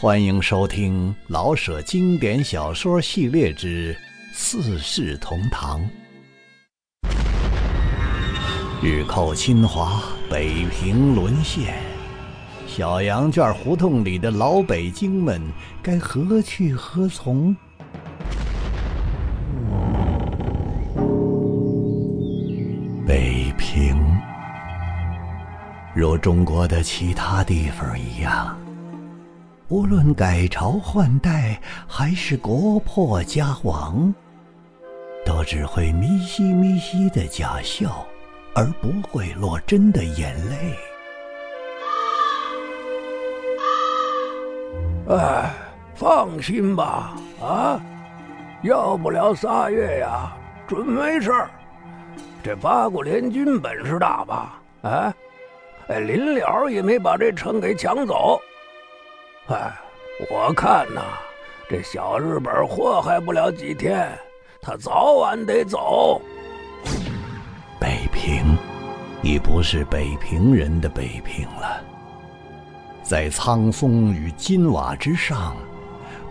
欢迎收听老舍经典小说系列之《四世同堂》。日寇侵华，北平沦陷，小羊圈胡同里的老北京们该何去何从？北平，如中国的其他地方一样，无论改朝换代还是国破家亡，都只会咪西咪西的假笑，而不会落真的眼泪。哎，放心吧，啊，要不了仨月呀，准没事儿。这八国联军本事大吧？哎，哎，临了也没把这城给抢走。哎，我看呐，这小日本祸害不了几天，他早晚得走。北平已不是北平人的北平了，在苍松与金瓦之上，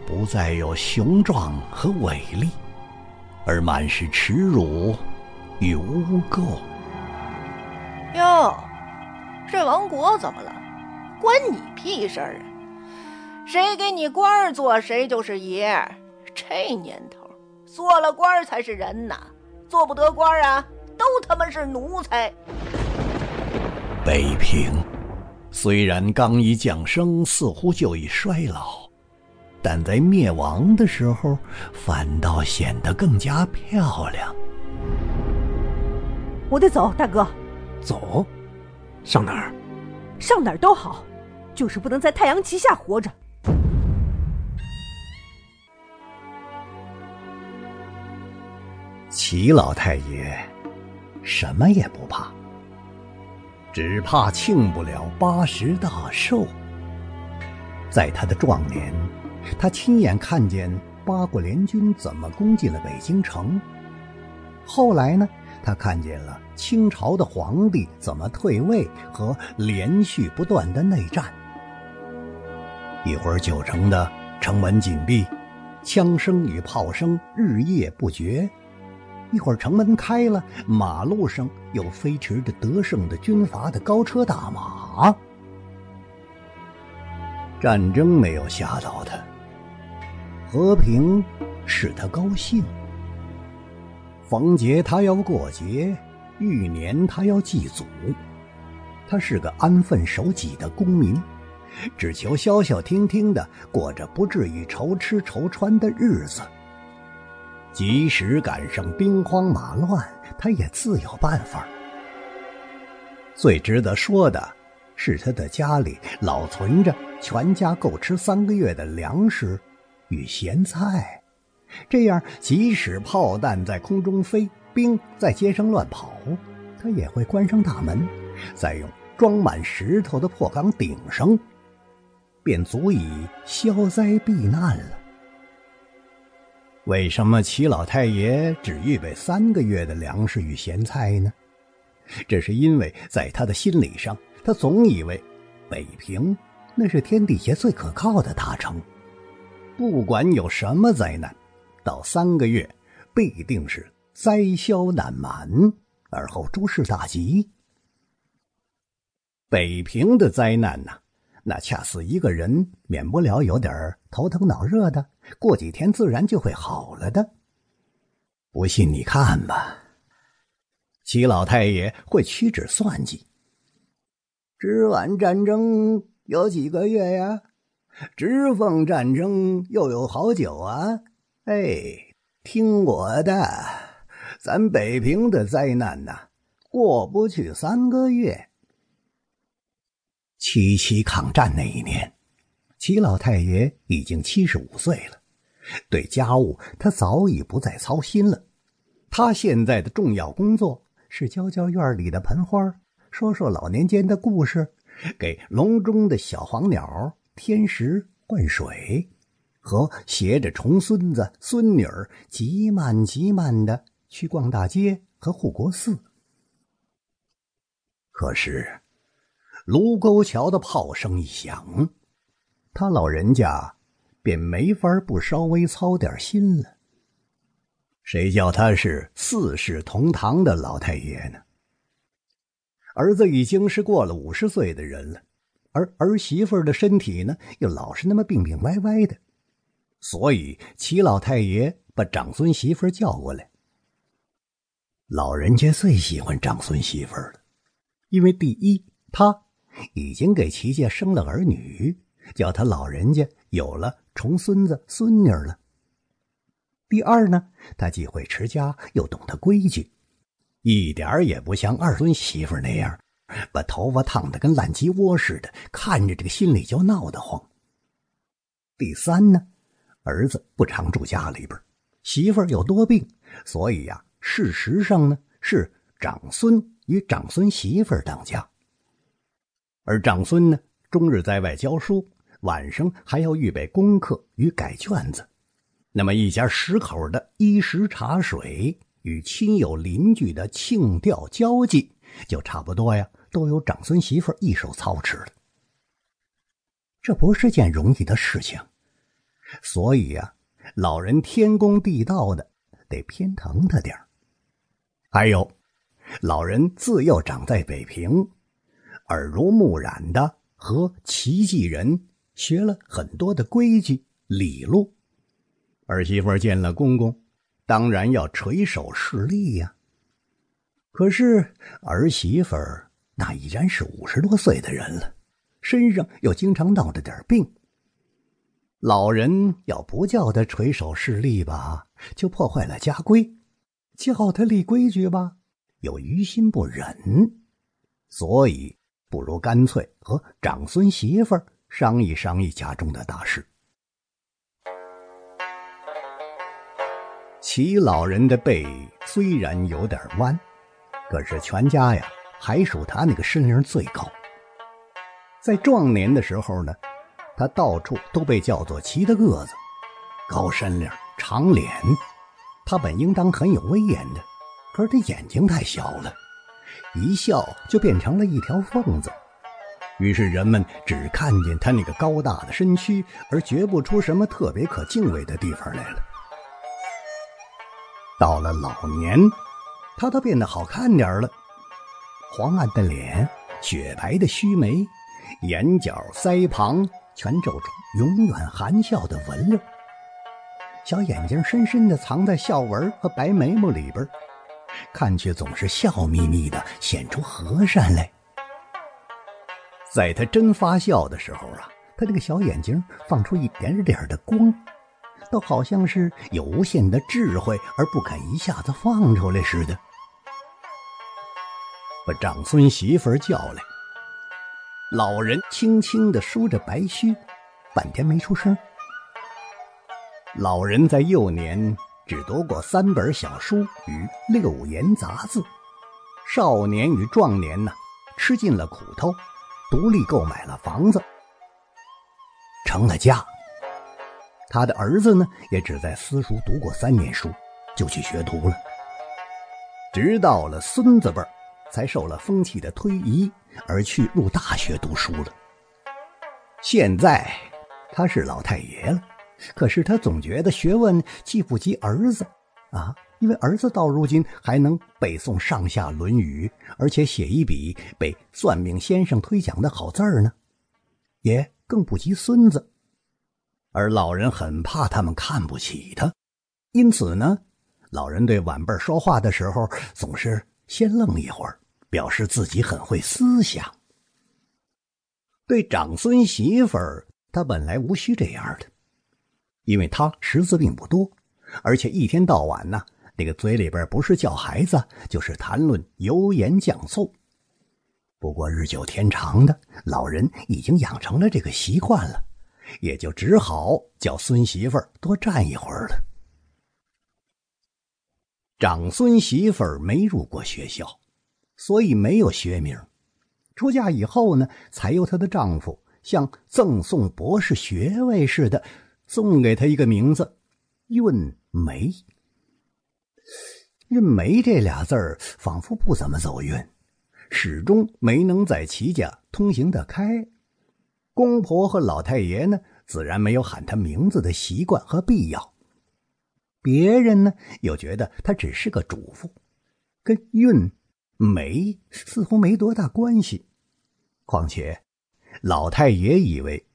不再有雄壮和伟力，而满是耻辱。与污垢。哟，这王国怎么了？关你屁事儿啊！谁给你官儿做，谁就是爷。这年头，做了官儿才是人呐，做不得官儿啊，都他妈是奴才。北平虽然刚一降生，似乎就已衰老，但在灭亡的时候，反倒显得更加漂亮。我得走，大哥。走，上哪儿？上哪儿都好，就是不能在太阳旗下活着。齐老太爷什么也不怕，只怕庆不了八十大寿。在他的壮年，他亲眼看见八国联军怎么攻进了北京城。后来呢？他看见了清朝的皇帝怎么退位和连续不断的内战。一会儿九城的城门紧闭，枪声与炮声日夜不绝；一会儿城门开了，马路上又飞驰着得胜的军阀的高车大马。战争没有吓倒他，和平使他高兴。逢节他要过节，遇年他要祭祖。他是个安分守己的公民，只求消消停停的过着不至于愁吃愁穿的日子。即使赶上兵荒马乱，他也自有办法。最值得说的是，他的家里老存着全家够吃三个月的粮食与咸菜。这样，即使炮弹在空中飞，兵在街上乱跑，他也会关上大门，再用装满石头的破缸顶上，便足以消灾避难了。为什么齐老太爷只预备三个月的粮食与咸菜呢？这是因为在他的心理上，他总以为北平那是天底下最可靠的大城，不管有什么灾难。到三个月，必定是灾消难满，而后诸事大吉。北平的灾难呢，那恰似一个人免不了有点头疼脑热的，过几天自然就会好了的。不信你看吧，齐老太爷会屈指算计。直皖战争有几个月呀？直奉战争又有好久啊？哎，听我的，咱北平的灾难呐，过不去三个月。七七抗战那一年，齐老太爷已经七十五岁了，对家务他早已不再操心了。他现在的重要工作是浇浇院里的盆花，说说老年间的故事，给笼中的小黄鸟添食灌水。和携着重孙子孙女儿，急慢急慢的去逛大街和护国寺。可是，卢沟桥的炮声一响，他老人家便没法不稍微操点心了。谁叫他是四世同堂的老太爷呢？儿子已经是过了五十岁的人了，而儿媳妇的身体呢，又老是那么病病歪歪的，所以齐老太爷把长孙媳妇叫过来。老人家最喜欢长孙媳妇了，因为第一，他已经给齐家生了儿女，叫他老人家有了重孙子孙女了；第二呢，他既会持家，又懂得规矩。一点儿也不像二孙媳妇那样，把头发烫得跟烂鸡窝似的，看着这个心里就闹得慌。第三呢，儿子不常住家里边，媳妇又多病，所以呀，事实上呢是长孙与长孙媳妇当家，而长孙呢终日在外教书，晚上还要预备功课与改卷子，那么一家十口的衣食茶水。与亲友邻居的庆吊交际，就差不多呀，都由长孙媳妇一手操持了。这不是件容易的事情，所以呀，老人天公地道的得偏疼他点儿还有，老人自幼长在北平，耳濡目染的和奇迹人学了很多的规矩礼路。儿媳妇见了公公。当然要垂手侍立呀。可是儿媳妇那已然是五十多岁的人了，身上又经常闹着点病。老人要不叫他垂手侍立吧，就破坏了家规；叫他立规矩吧，又于心不忍。所以，不如干脆和长孙媳妇儿商议商议家中的大事。齐老人的背虽然有点弯，可是全家呀还属他那个身龄最高。在壮年的时候呢，他到处都被叫做齐大个子，高身龄、长脸。他本应当很有威严的，可是他眼睛太小了，一笑就变成了一条缝子。于是人们只看见他那个高大的身躯，而觉不出什么特别可敬畏的地方来了。到了老年，他倒变得好看点了，黄暗的脸，雪白的须眉，眼角、腮旁全皱出永远含笑的纹路，小眼睛深深的藏在笑纹和白眉毛里边，看去总是笑眯眯的，显出和善来。在他真发笑的时候啊，他这个小眼睛放出一点点的光。倒好像是有无限的智慧，而不肯一下子放出来似的。把长孙媳妇叫来，老人轻轻的梳着白须，半天没出声。老人在幼年只读过三本小书与六言杂字，少年与壮年呢，吃尽了苦头，独立购买了房子，成了家。他的儿子呢，也只在私塾读过三年书，就去学徒了。直到了孙子辈儿才受了风气的推移，而去入大学读书了。现在他是老太爷了，可是他总觉得学问既不及儿子啊，因为儿子到如今还能背诵上下《论语》，而且写一笔被算命先生推奖的好字儿呢，也更不及孙子。而老人很怕他们看不起他，因此呢，老人对晚辈说话的时候总是先愣一会儿，表示自己很会思想。对长孙媳妇儿，他本来无需这样的，因为他识字并不多，而且一天到晚呢，那个嘴里边不是叫孩子，就是谈论油盐酱醋。不过日久天长的，老人已经养成了这个习惯了。也就只好叫孙媳妇儿多站一会儿了。长孙媳妇儿没入过学校，所以没有学名。出嫁以后呢，才由她的丈夫像赠送博士学位似的，送给他一个名字——韵梅。韵梅这俩字儿仿佛不怎么走运，始终没能在齐家通行得开。公婆和老太爷呢，自然没有喊他名字的习惯和必要。别人呢，又觉得他只是个主妇，跟运梅似乎没多大关系。况且，老太爷以为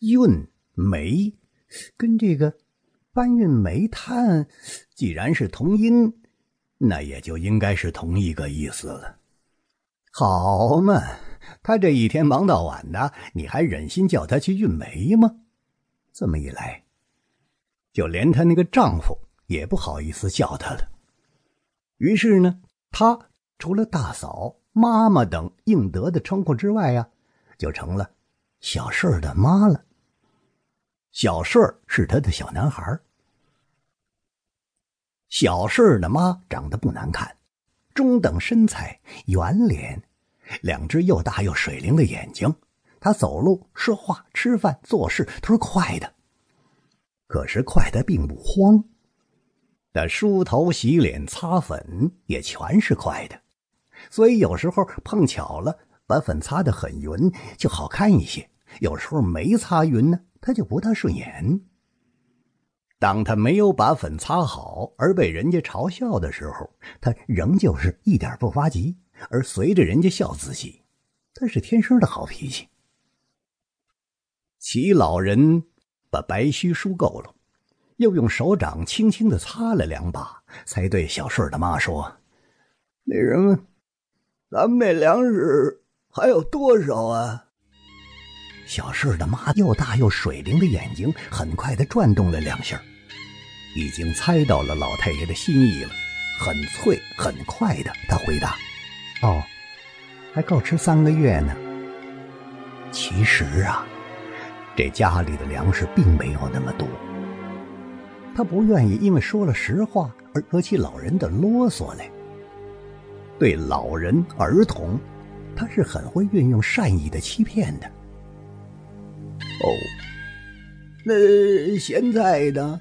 运梅跟这个搬运煤炭，既然是同音，那也就应该是同一个意思了。好嘛，他这一天忙到晚的，你还忍心叫他去运煤吗？这么一来，就连她那个丈夫也不好意思叫她了。于是呢，她除了大嫂、妈妈等应得的称呼之外呀，就成了小顺儿的妈了。小顺儿是他的小男孩。小顺儿的妈长得不难看。中等身材，圆脸，两只又大又水灵的眼睛。他走路、说话、吃饭、做事都是快的，可是快的并不慌。他梳头、洗脸、擦粉也全是快的，所以有时候碰巧了，把粉擦得很匀，就好看一些；有时候没擦匀呢，他就不大顺眼。当他没有把粉擦好而被人家嘲笑的时候，他仍旧是一点不发急，而随着人家笑自己。他是天生的好脾气。齐老人把白须梳够了，又用手掌轻轻的擦了两把，才对小顺的妈说：“那什么，咱们那粮食还有多少啊？”小顺的妈又大又水灵的眼睛很快的转动了两下。已经猜到了老太爷的心意了，很脆很快的，他回答：“哦，还够吃三个月呢。”其实啊，这家里的粮食并没有那么多。他不愿意因为说了实话而惹起老人的啰嗦来。对老人、儿童，他是很会运用善意的欺骗的。哦，那现在呢？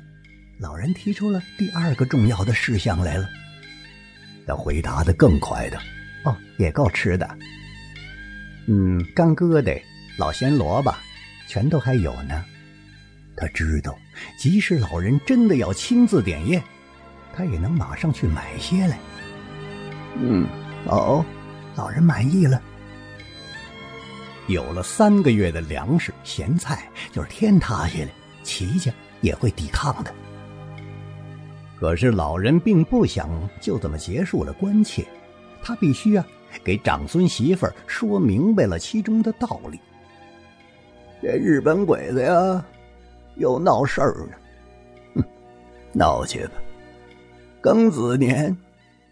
老人提出了第二个重要的事项来了，他回答的更快的，哦，也够吃的。嗯，干疙瘩、老咸萝卜，全都还有呢。他知道，即使老人真的要亲自点验，他也能马上去买些来。嗯，哦，老人满意了。有了三个月的粮食，咸菜就是天塌下来，齐家也会抵抗的。可是老人并不想就这么结束了关切，他必须啊给长孙媳妇儿说明白了其中的道理。这日本鬼子呀，又闹事儿呢，哼，闹去吧。庚子年，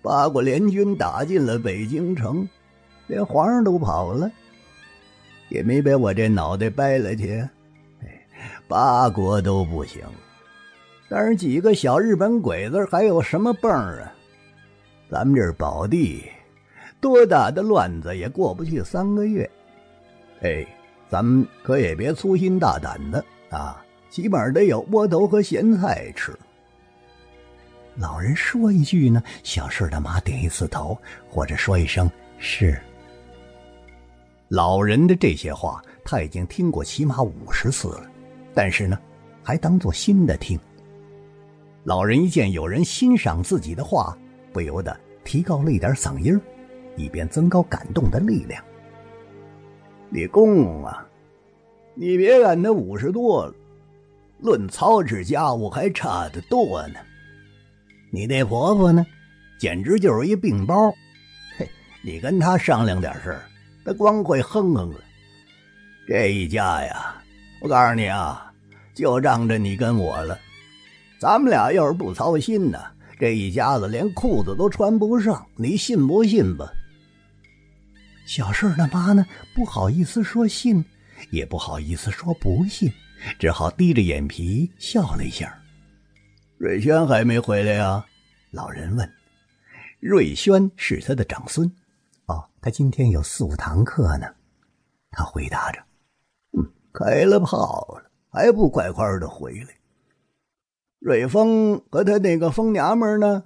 八国联军打进了北京城，连皇上都跑了，也没把我这脑袋掰了去，八国都不行。但是几个小日本鬼子还有什么蹦啊？咱们这儿宝地，多大的乱子也过不去三个月。哎，咱们可也别粗心大胆的啊，起码得有窝头和咸菜吃。老人说一句呢，小顺的妈点一次头，或者说一声是。老人的这些话他已经听过起码五十次了，但是呢，还当做新的听。老人一见有人欣赏自己的话，不由得提高了一点嗓音以便增高感动的力量。李公公啊，你别看他五十多了，论操持家务还差得多呢。你那婆婆呢，简直就是一病包。嘿，你跟她商量点事儿，他光会哼哼了。这一家呀，我告诉你啊，就仗着你跟我了。咱们俩要是不操心呢，这一家子连裤子都穿不上，你信不信吧？小顺他妈呢，不好意思说信，也不好意思说不信，只好低着眼皮笑了一下。瑞轩还没回来呀？老人问。瑞轩是他的长孙。他今天有四五堂课呢。他回答着。嗯，开了炮了，还不快快的回来？瑞丰和他那个疯娘们呢？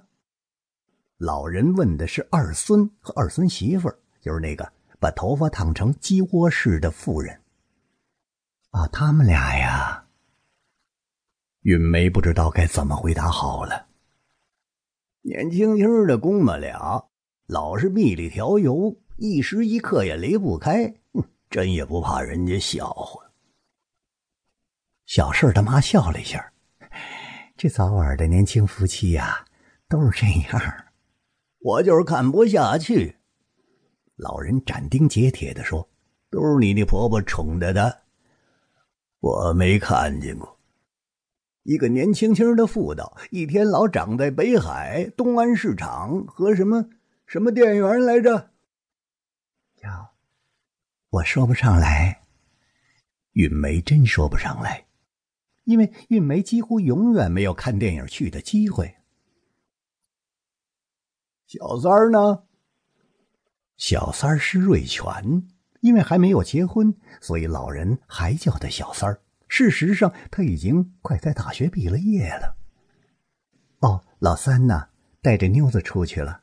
老人问的是二孙和二孙媳妇，就是那个把头发烫成鸡窝似的妇人。啊，他们俩呀。云梅不知道该怎么回答好了。年轻轻的公妈俩，老是蜜里调油，一时一刻也离不开，真也不怕人家笑话。小事的妈笑了一下，这早晚的年轻夫妻呀，都是这样。我就是看不下去。老人斩钉截铁的说：“都是你的婆婆宠的的，我没看见过。”一个年轻轻的妇道，一天老长在北海东安市场和什么什么店员来着？呀，我说不上来。韵梅真说不上来，因为韵梅几乎永远没有看电影去的机会。小三儿呢？小三儿是瑞全，因为还没有结婚，所以老人还叫他小三儿。事实上，他已经快在大学毕了业了。哦，老三呢，带着妞子出去了。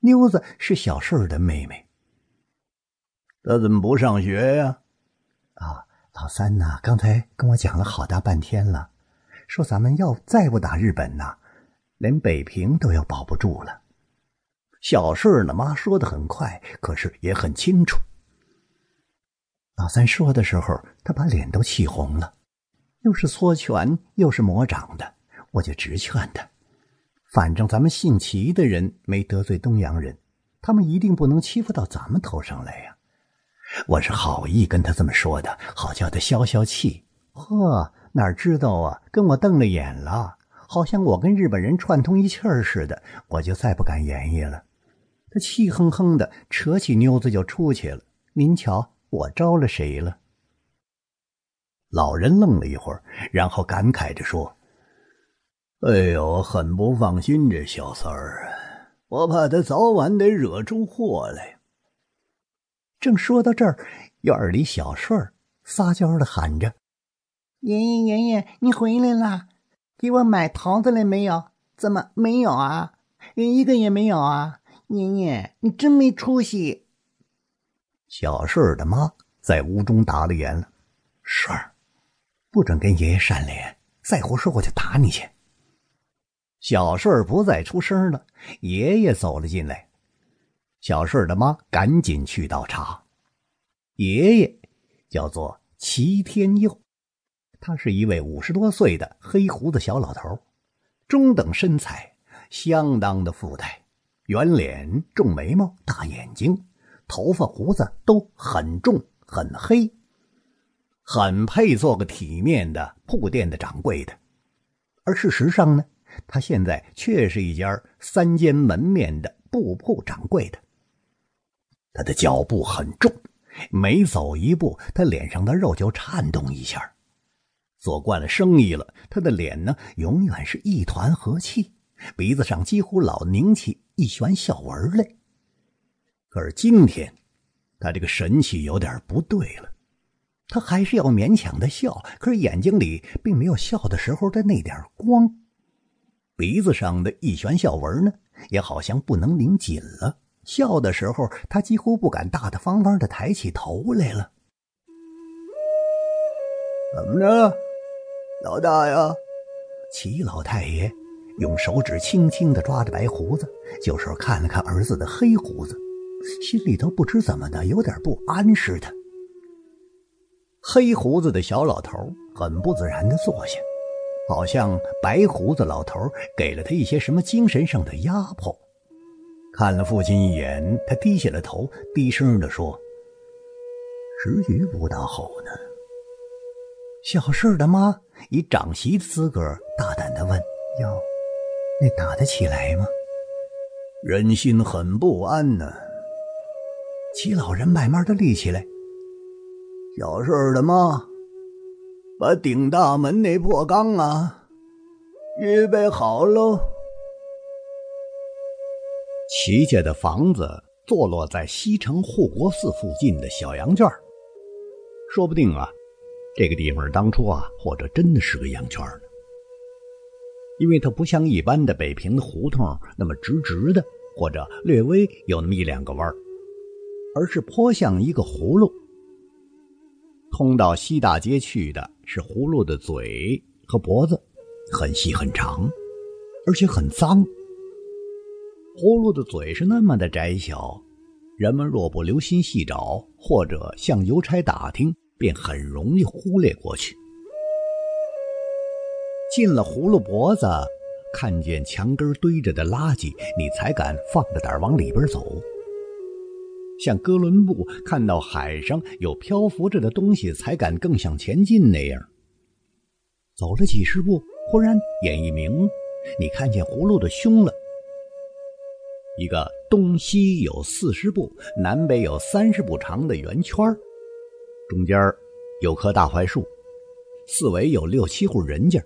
妞子是小顺的妹妹。他怎么不上学呀？啊，老三呢？刚才跟我讲了好大半天了，说咱们要再不打日本呐，连北平都要保不住了。小顺的妈说的很快，可是也很清楚。老三说的时候，他把脸都气红了，又是搓拳又是魔掌的，我就直劝他：反正咱们姓齐的人没得罪东洋人，他们一定不能欺负到咱们头上来呀。我是好意跟他这么说的，好叫他消消气。呵，哪知道啊，跟我瞪了眼了，好像我跟日本人串通一气儿似的，我就再不敢言语了。他气哼哼的扯起妞子就出去了。您瞧。我招了谁了？老人愣了一会儿，然后感慨着说：“哎呦，很不放心这小三儿啊，我怕他早晚得惹出祸来。”正说到这儿，院里小顺儿撒娇的喊着：“爷爷，爷爷，你回来了，给我买桃子了没有？怎么没有啊？连一个也没有啊！爷爷，你真没出息。”小顺儿的妈在屋中打了言了：“顺儿，不准跟爷爷扇脸，再胡说我就打你去。”小顺儿不再出声了。爷爷走了进来，小顺儿的妈赶紧去倒茶。爷爷叫做齐天佑，他是一位五十多岁的黑胡子小老头，中等身材，相当的富态，圆脸、重眉毛、大眼睛。头发胡子都很重很黑，很配做个体面的铺店的掌柜的。而事实上呢，他现在却是一家三间门面的布铺掌柜的。他的脚步很重，每走一步，他脸上的肉就颤动一下。做惯了生意了，他的脸呢，永远是一团和气，鼻子上几乎老拧起一旋笑纹来。可是今天，他这个神气有点不对了。他还是要勉强的笑，可是眼睛里并没有笑的时候的那点光。鼻子上的一旋笑纹呢，也好像不能拧紧了。笑的时候，他几乎不敢大大方方的抬起头来了。怎么着，老大呀？齐老太爷用手指轻轻的抓着白胡子，就是看了看儿子的黑胡子。心里头不知怎么的，有点不安似的。黑胡子的小老头很不自然的坐下，好像白胡子老头给了他一些什么精神上的压迫。看了父亲一眼，他低下了头，低声的说：“时局不大好呢。”小事的妈以长媳的资格大胆的问：“哟，那打得起来吗？”人心很不安呢。齐老人慢慢的立起来。小事的妈，把顶大门那破缸啊，预备好喽。齐家的房子坐落在西城护国寺附近的小羊圈说不定啊，这个地方当初啊，或者真的是个羊圈呢，因为它不像一般的北平的胡同那么直直的，或者略微有那么一两个弯儿。而是颇像一个葫芦。通到西大街去的是葫芦的嘴和脖子，很细很长，而且很脏。葫芦的嘴是那么的窄小，人们若不留心细找，或者向邮差打听，便很容易忽略过去。进了葫芦脖子，看见墙根堆着的垃圾，你才敢放着胆往里边走。像哥伦布看到海上有漂浮着的东西，才敢更向前进那样。走了几十步，忽然眼一明，你看见葫芦的胸了。一个东西有四十步，南北有三十步长的圆圈中间有棵大槐树，四围有六七户人家。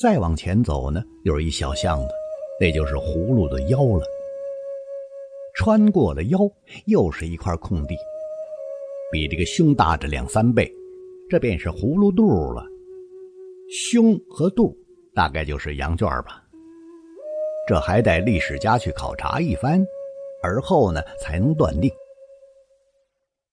再往前走呢，又是一小巷子，那就是葫芦的腰了。穿过了腰，又是一块空地，比这个胸大着两三倍，这便是葫芦肚了。胸和肚大概就是羊圈吧。这还得历史家去考察一番，而后呢才能断定。